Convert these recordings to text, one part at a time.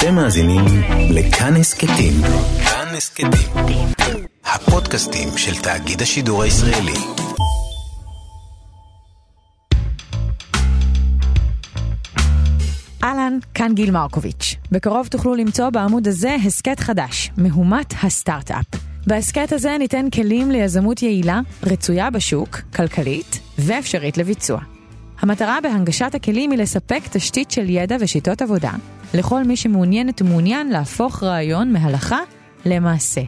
אתם מאזינים לכאן הסכתים. כאן הסכתים. הפודקאסטים של תאגיד השידור הישראלי. אהלן, כאן גיל מרקוביץ'. בקרוב תוכלו למצוא בעמוד הזה הסכת חדש, מהומת הסטארט-אפ. בהסכת הזה ניתן כלים ליזמות יעילה, רצויה בשוק, כלכלית ואפשרית לביצוע. המטרה בהנגשת הכלים היא לספק תשתית של ידע ושיטות עבודה לכל מי שמעוניינת ומעוניין להפוך רעיון מהלכה למעשה.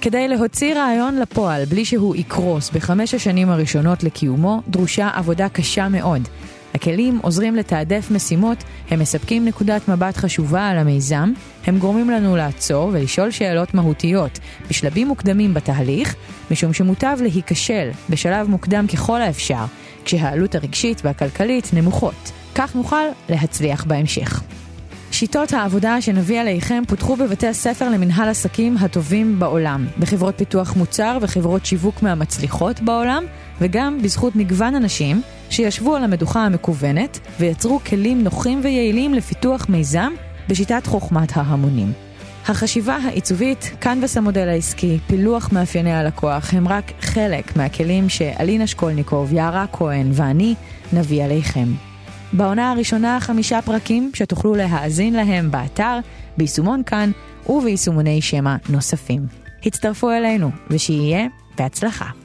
כדי להוציא רעיון לפועל בלי שהוא יקרוס בחמש השנים הראשונות לקיומו, דרושה עבודה קשה מאוד. הכלים עוזרים לתעדף משימות, הם מספקים נקודת מבט חשובה על המיזם, הם גורמים לנו לעצור ולשאול שאלות מהותיות בשלבים מוקדמים בתהליך, משום שמוטב להיכשל בשלב מוקדם ככל האפשר, כשהעלות הרגשית והכלכלית נמוכות. כך נוכל להצליח בהמשך. שיטות העבודה שנביא עליכם פותחו בבתי הספר למנהל עסקים הטובים בעולם, בחברות פיתוח מוצר וחברות שיווק מהמצליחות בעולם, וגם בזכות מגוון אנשים שישבו על המדוכה המקוונת ויצרו כלים נוחים ויעילים לפיתוח מיזם בשיטת חוכמת ההמונים. החשיבה העיצובית, קנבס המודל העסקי, פילוח מאפייני הלקוח, הם רק חלק מהכלים שאלינה שקולניקוב, יערה כהן ואני נביא עליכם. בעונה הראשונה חמישה פרקים שתוכלו להאזין להם באתר, ביישומון כאן וביישומוני שמע נוספים. הצטרפו אלינו, ושיהיה בהצלחה.